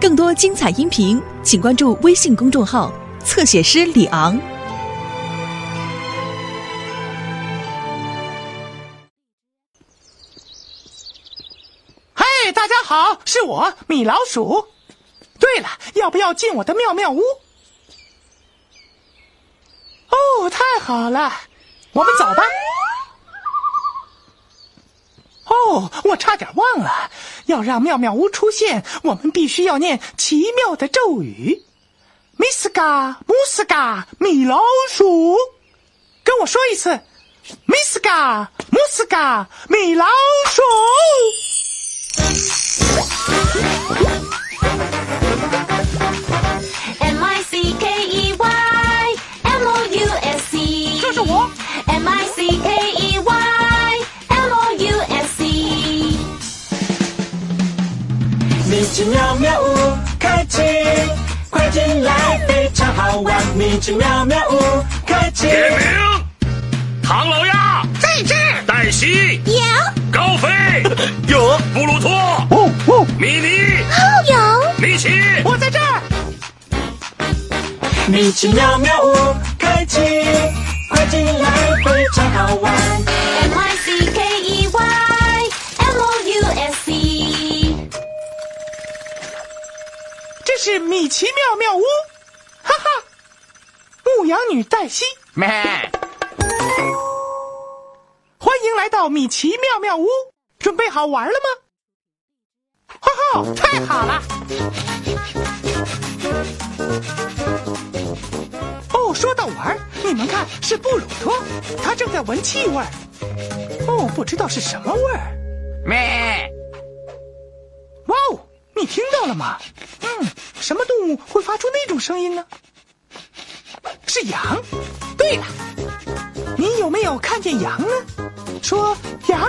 更多精彩音频，请关注微信公众号“侧写师李昂”。嗨，大家好，是我米老鼠。对了，要不要进我的妙妙屋？哦，太好了，我们走吧。哦，我差点忘了，要让妙妙屋出现，我们必须要念奇妙的咒语。米斯嘎姆斯嘎米老鼠，跟我说一次，米斯嘎姆斯嘎米老鼠。米奇妙妙屋开启。点名：唐老鸭在这儿，黛西有高飞 有布鲁托哦哦，米妮有。米奇。我在这儿。米奇妙妙屋开启，快进来，非常好玩。M I C K E Y M O U S E。这是米奇妙妙屋，羊女黛西，咩？欢迎来到米奇妙妙屋，准备好玩了吗？哈哈，太好了！哦，说到玩，你们看，是布鲁托，他正在闻气味儿。哦，不知道是什么味儿。咩？哇哦，你听到了吗？嗯，什么动物会发出那种声音呢？是羊。对了，你有没有看见羊呢？说羊。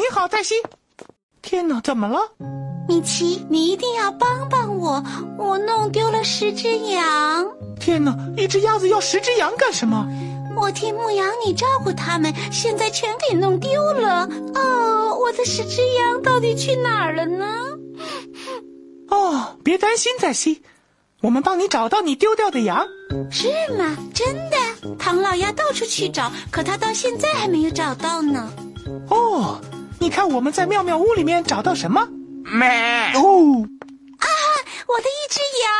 你好，黛西。天哪，怎么了？米奇，你一定要帮帮我，我弄丢了十只羊。天哪，一只鸭子要十只羊干什么？我替牧羊你照顾它们，现在全给弄丢了。哦，我的十只羊到底去哪儿了呢？哦，别担心，黛西，我们帮你找到你丢掉的羊。是吗？真的？唐老鸭到处去找，可他到现在还没有找到呢。哦，你看我们在妙妙屋里面找到什么？咩？哦，啊我的一只羊，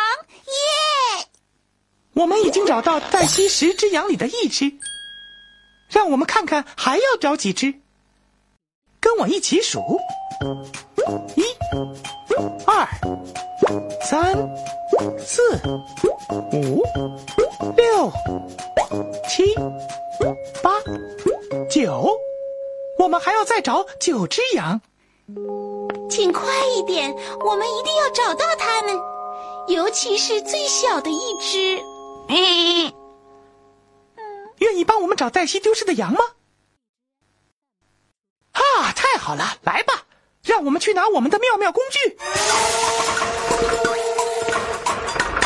耶！我们已经找到黛西十只羊里的一只，让我们看看还要找几只。跟我一起数：一、二、三、四、五、六、七、八、九。我们还要再找九只羊。请快一点，我们一定要找到它们，尤其是最小的一只。嗯。愿意帮我们找黛西丢失的羊吗？啊，太好了，来吧，让我们去拿我们的妙妙工具。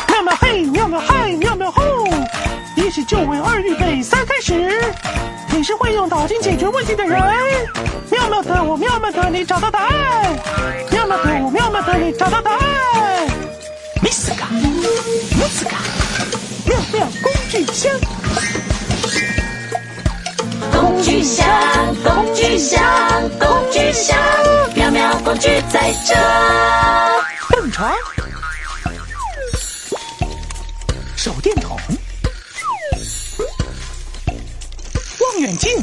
妙妙嘿，妙妙嗨，妙妙吼！一是就位，二预备，三开始。你是会用脑筋解决问题的人。妙妙的我，妙妙的你，找到答案。妙妙的我，妙妙的你，找到答案。米斯嘎，姆斯嘎，妙妙工具箱。工具箱，工具箱，工具箱，妙妙工具在这。蹦床、手电筒、望远镜，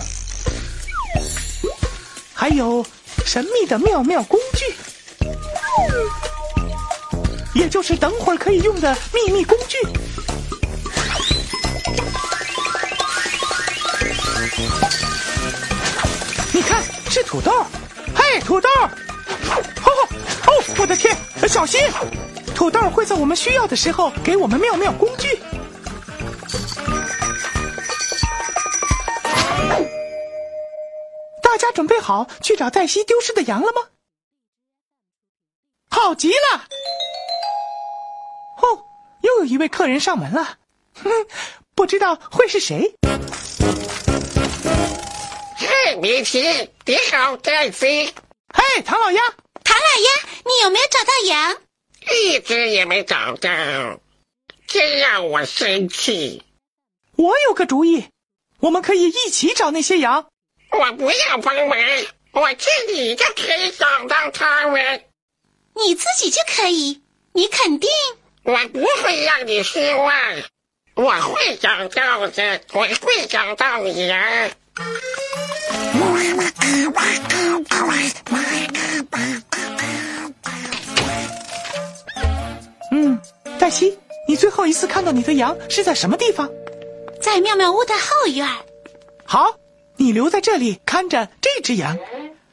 还有神秘的妙妙工具。也就是等会儿可以用的秘密工具。你看，是土豆。嘿，土豆！哦哦，我的天，小心！土豆会在我们需要的时候给我们妙妙工具。准备好去找黛西丢失的羊了吗？好极了！哦，又有一位客人上门了，哼，不知道会是谁。嘿，米奇，你好，黛西，嘿，唐老鸭，唐老鸭，你有没有找到羊？一只也没找到，真让我生气。我有个主意，我们可以一起找那些羊。我不要帮忙，我自己就可以找到他们。你自己就可以，你肯定？我不会让你失望，我会找到的，我会找到你的。嗯，黛西，你最后一次看到你的羊是在什么地方？在妙妙屋的后院。好，你留在这里看着这只羊，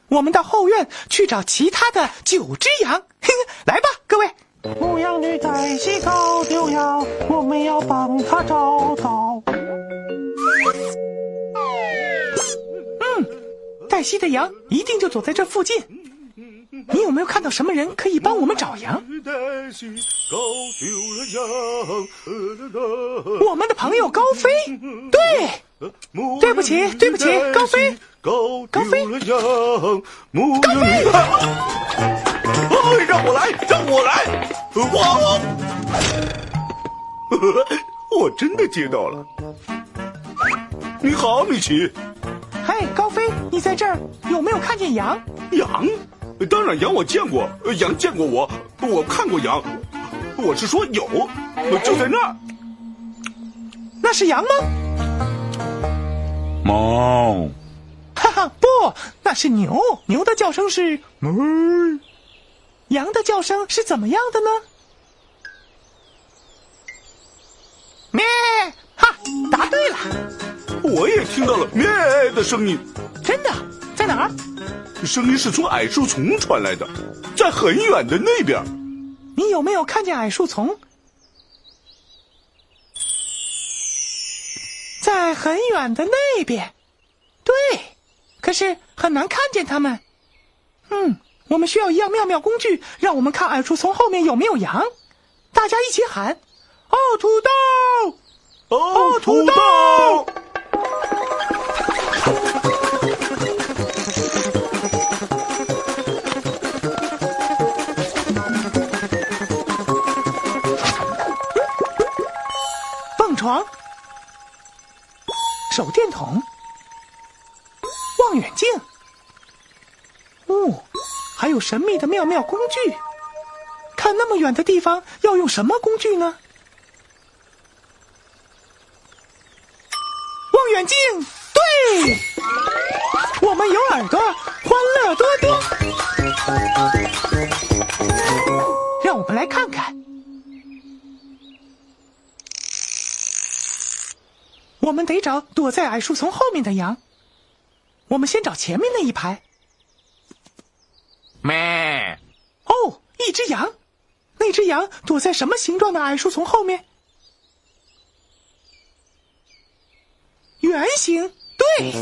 我们到后院去找其他的九只羊。来吧，各位。牧羊女黛西搞丢羊，我们要帮她找到。嗯黛西的羊一定就躲在这附近。你有没有看到什么人可以帮我们找羊？我们的朋友高飞。对，对不起，对不起，高飞。搞高飞丢了羊，牧羊女。哎，让我来，让我来！我，我真的接到了。你好，米奇。嗨，高飞，你在这儿有没有看见羊？羊？当然羊我见过，羊见过我，我看过羊。我是说有，就在那儿。那是羊吗？猫。哈哈，不，那是牛。牛的叫声是哞。羊的叫声是怎么样的呢？咩！哈，答对了。我也听到了咩的声音，真的？在哪儿？声音是从矮树丛传来的，在很远的那边。你有没有看见矮树丛？在很远的那边。对，可是很难看见他们。嗯，我们需要一样妙妙工具，让我们看矮树丛后面有没有羊。大家一起喊：“哦，土豆！哦，土豆！”筒、望远镜，哦，还有神秘的妙妙工具。看那么远的地方，要用什么工具呢？我们得找躲在矮树丛后面的羊。我们先找前面那一排。咩？哦，一只羊，那只羊躲在什么形状的矮树丛后面？圆形，对。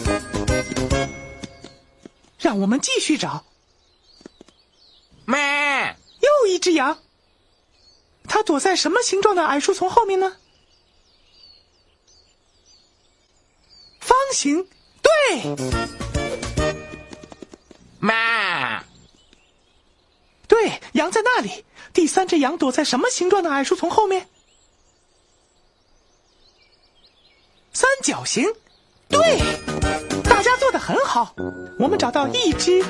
让我们继续找。咩？又一只羊，它躲在什么形状的矮树丛后面呢？方形，对。妈？对，羊在那里。第三只羊躲在什么形状的矮树丛后面？三角形，对，大家做的很好。我们找到一只、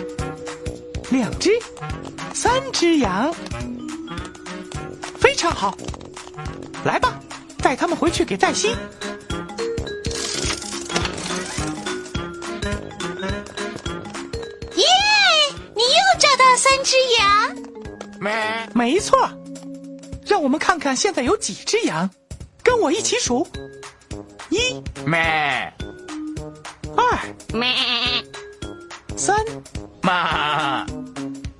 两只、三只羊，非常好。来吧，带他们回去给黛西。三只羊。没？没错，让我们看看现在有几只羊，跟我一起数：一、没。二、没。三、嘛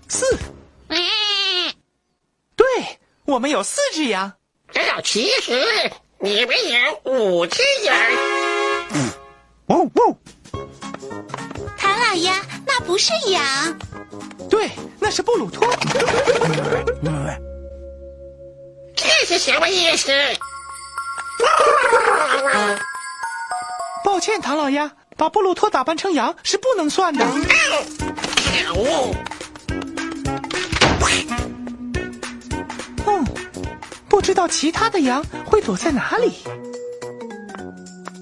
四。没，对，我们有四只羊。这其实你们有五只羊。哦哦，唐老鸭，那不是羊。对，那是布鲁托。这是什么意思？抱歉，唐老鸭，把布鲁托打扮成羊是不能算的。可恶！嗯，不知道其他的羊会躲在哪里。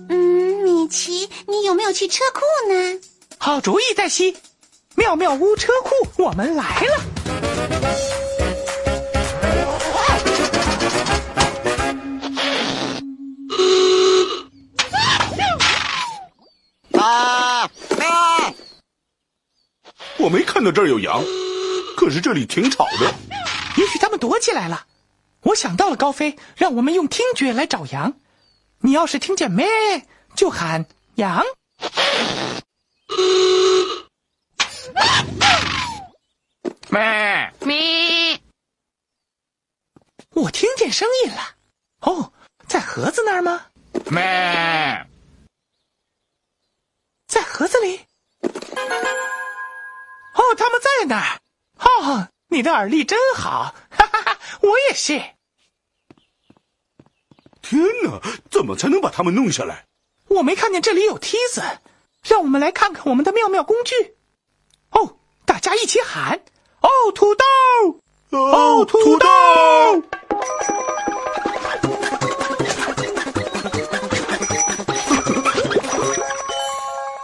嗯，米奇，你有没有去车库呢？好主意，黛西。妙妙屋车库，我们来了。啊！啊我没看到这儿有羊，可是这里挺吵的。也许他们躲起来了。我想到了，高飞，让我们用听觉来找羊。你要是听见咩，就喊羊。咩咩我听见声音了。哦，在盒子那儿吗？咩在盒子里。哦，他们在那儿。哦，你的耳力真好，哈哈哈！我也是。天哪，怎么才能把他们弄下来？我没看见这里有梯子，让我们来看看我们的妙妙工具。哦，大家一起喊：哦，土豆！哦，土豆！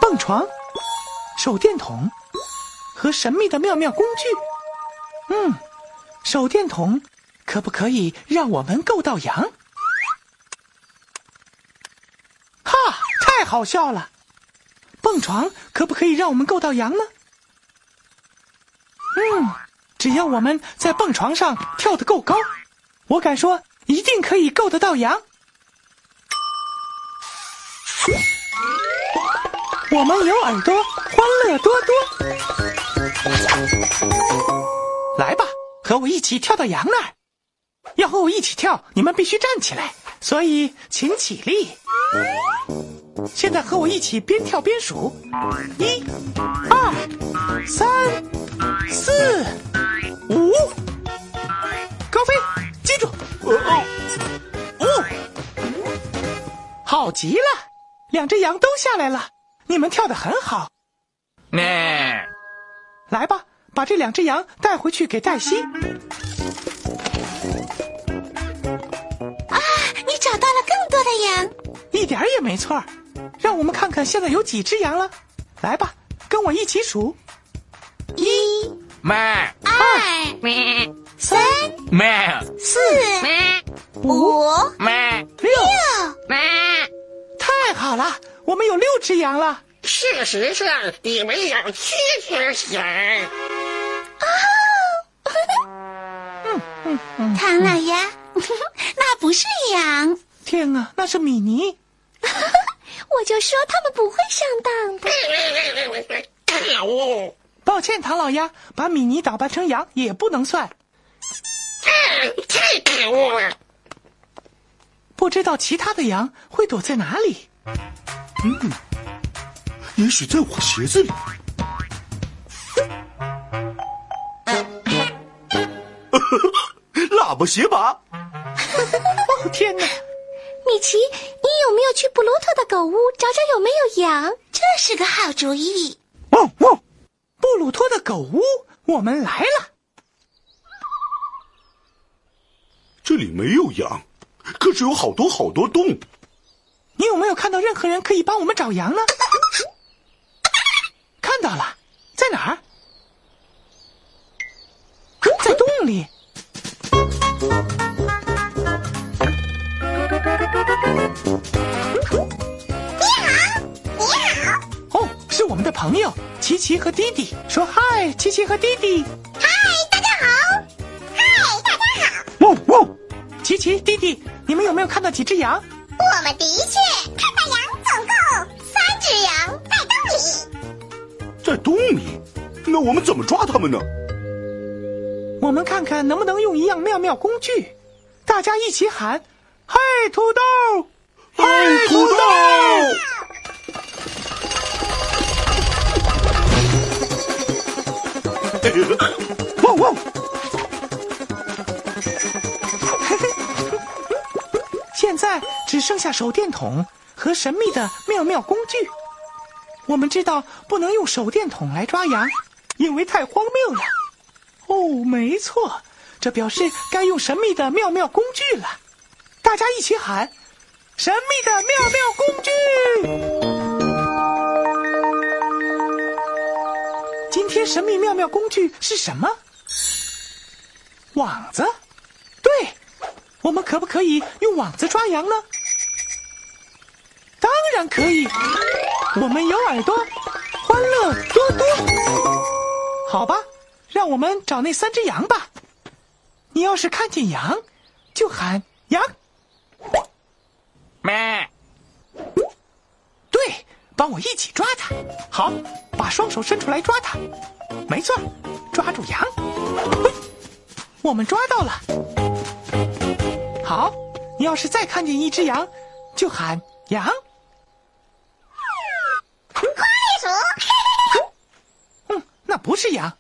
蹦床、手电筒和神秘的妙妙工具。嗯，手电筒可不可以让我们够到羊？哈，太好笑了！蹦床可不可以让我们够到羊呢？嗯，只要我们在蹦床上跳得够高，我敢说一定可以够得到羊。我们有耳朵，欢乐多多。来吧，和我一起跳到羊那儿。要和我一起跳，你们必须站起来，所以请起立。现在和我一起边跳边数：一、二、三、四、五。高飞，记住，哦哦，好极了！两只羊都下来了，你们跳得很好。咩来吧，把这两只羊带回去给黛西。啊你找到了更多的羊。一点也没错儿。让我们看看现在有几只羊了。来吧，跟我一起数：一、咩二、咩三、咩四、咩五、咩六。咩。太好了，我们有六只羊了。事实上，你们有七只羊。唐老鸭，那不是羊。天啊，那是米妮。我就说他们不会上当的。可恶！抱歉，唐老鸭，把米妮打扮成羊也不能算。太可恶了！不知道其他的羊会躲在哪里。嗯也许在我鞋子里。喇叭鞋拔，哦天哪！米奇，你有没有去布鲁特的狗屋找找有没有羊？这是个好主意。汪汪！布鲁托的狗屋，我们来了。这里没有羊，可是有好多好多洞。你有没有看到任何人可以帮我们找羊呢？看到了，在哪儿？在洞里。是我们的朋友琪琪和弟弟。说嗨，琪琪和弟弟。嗨，大家好！嗨，大家好！汪汪！琪琪、弟弟，你们有没有看到几只羊？我们的确看到羊总共三只羊在洞里。在洞里，那我们怎么抓它们呢？我们看看能不能用一样妙妙工具，大家一起喊：“嗨，土豆！嘿，土豆！”汪汪！现在只剩下手电筒和神秘的妙妙工具。我们知道不能用手电筒来抓羊，因为太荒谬了。哦，没错，这表示该用神秘的妙妙工具了。大家一起喊：“神秘的妙妙工具！”今天神秘妙妙工具是什么？网子。对，我们可不可以用网子抓羊呢？当然可以。我们有耳朵，欢乐多多。好吧。让我们找那三只羊吧。你要是看见羊，就喊羊。咩？对，帮我一起抓它。好，把双手伸出来抓它。没错，抓住羊。我们抓到了。好，你要是再看见一只羊，就喊羊。花栗鼠。嗯，那不是羊。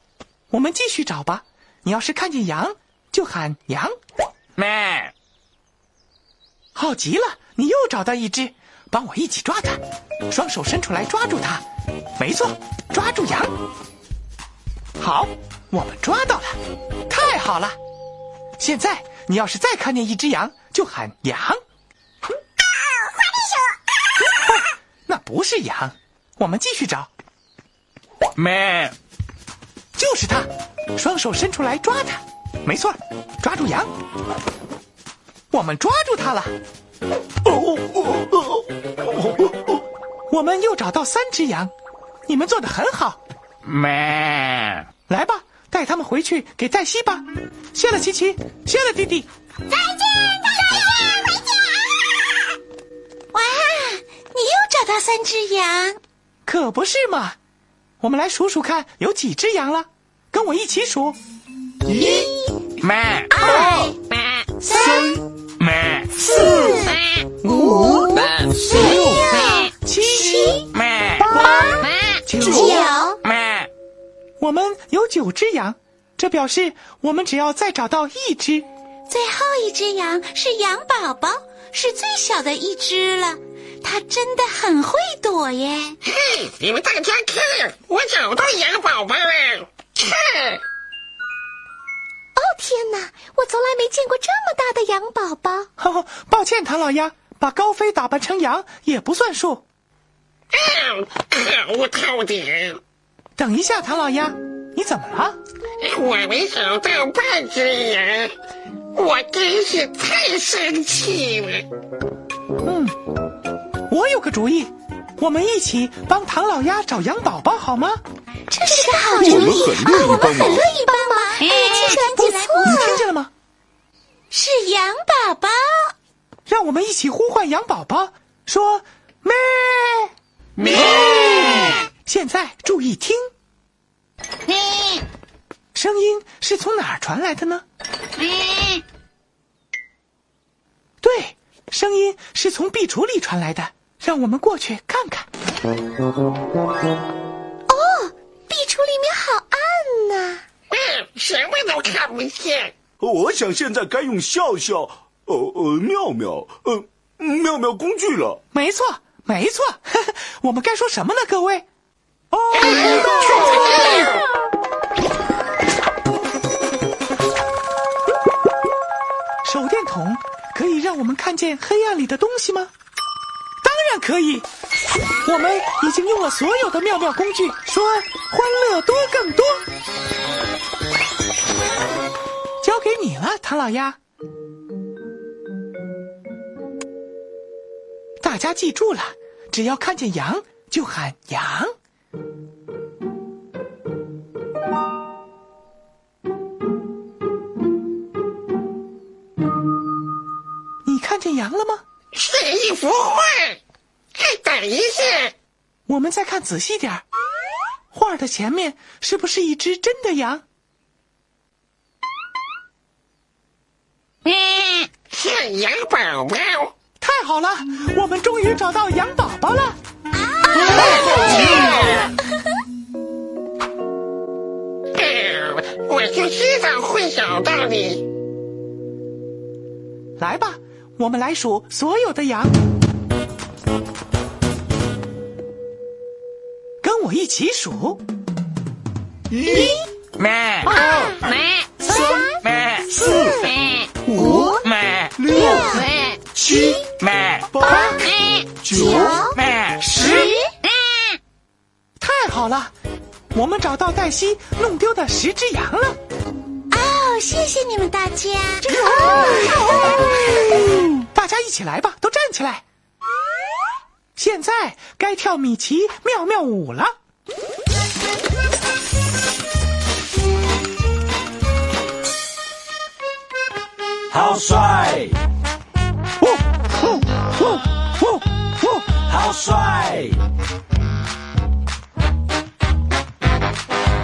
我们继续找吧。你要是看见羊，就喊羊。咩？好极了，你又找到一只，帮我一起抓它，双手伸出来抓住它。没错，抓住羊。好，我们抓到了，太好了。现在你要是再看见一只羊，就喊羊。啊，花栗鼠。那不是羊，我们继续找。咩？就是它，双手伸出来抓它，没错，抓住羊，我们抓住它了。哦哦哦！我们又找到三只羊，你们做的很好。咩？来吧，带他们回去给黛西吧。谢了，琪琪，谢了，弟弟。再见，再见，回家。哇，你又找到三只羊，可不是嘛？我们来数数看，有几只羊了？跟我一起数：一、咩？二、咩？三、五、六、七、咩？八、九。九。咩？我们有九只羊，这表示我们只要再找到一只。最后一只羊是羊宝宝，是最小的一只了。它真的很会躲耶！嘿，你们大家看，我找到羊宝宝了！看，哦天哪，我从来没见过这么大的羊宝宝。哦，抱歉，唐老鸭，把高飞打扮成羊也不算数。啊，可恶透顶！等一下，唐老鸭，你怎么了？我没找到半只羊，我真是太生气了。嗯，我有个主意，我们一起帮唐老鸭找羊宝宝好吗？这是个好主意，我们很乐意帮忙。哎，听起来不你听，见了吗？是羊宝宝。让我们一起呼唤羊宝宝，说咩。咩？现在注意听，咩声音是从哪儿传来的呢？咩对，声音是从壁橱里传来的。让我们过去看看。哦，壁橱里面好暗呐、嗯，什么都看不见。我想现在该用笑笑，呃呃，妙妙，呃，妙妙工具了。没错，没错。呵 呵我们该说什么呢，各位？哦，手电筒可以让我们看见黑暗里的东西吗？当然可以。我们已经用了所有的妙妙工具，说欢乐多更多。交给你了，唐老鸭。大家记住了，只要看见羊就喊羊。你看见羊了吗？是一幅画。等一下，我们再看仔细点儿，画的前面是不是一只真的羊？嗯，是羊宝宝。太好了，我们终于找到羊宝宝了。啊，我就知道会找到你。来吧，我们来数所有的羊，跟我一起数：一、咩二、买三、咩我们找到黛西弄丢的十只羊了。哦，谢谢你们大家。大家一起来吧，都站起来。现在该跳米奇妙妙舞了。好帅，呼呼呼呼呼！好帅，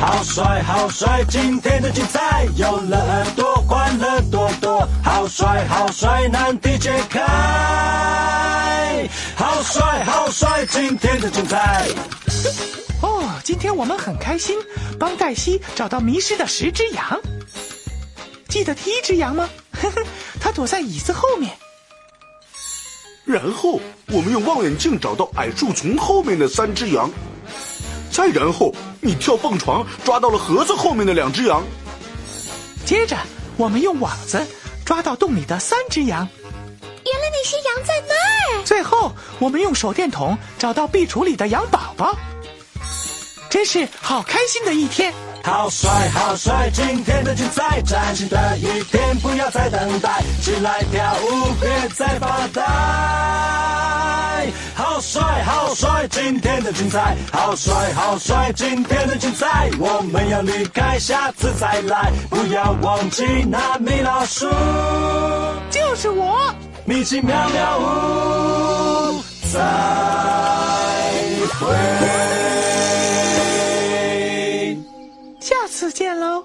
好帅，好帅！今天的精彩有了耳朵，欢乐多多。好帅，好帅，难题解开。好帅，好帅！今天的精彩。哦，今天我们很开心，帮黛西找到迷失的十只羊。记得第一只羊吗？呵呵，它躲在椅子后面。然后我们用望远镜找到矮树丛后面的三只羊，再然后你跳蹦床抓到了盒子后面的两只羊。接着，我们用网子抓到洞里的三只羊。原来那些羊在那儿。最后，我们用手电筒找到壁橱里的羊宝宝。真是好开心的一天！好帅，好帅！今天的精彩，崭新的一天，不要再等待，起来跳舞，别再发呆。好帅，好帅！今天的精彩，好帅，好帅！今天的精彩，我们要离开，下次再来，不要忘记那米老鼠，就是我。米奇妙妙屋，再会。下次见喽。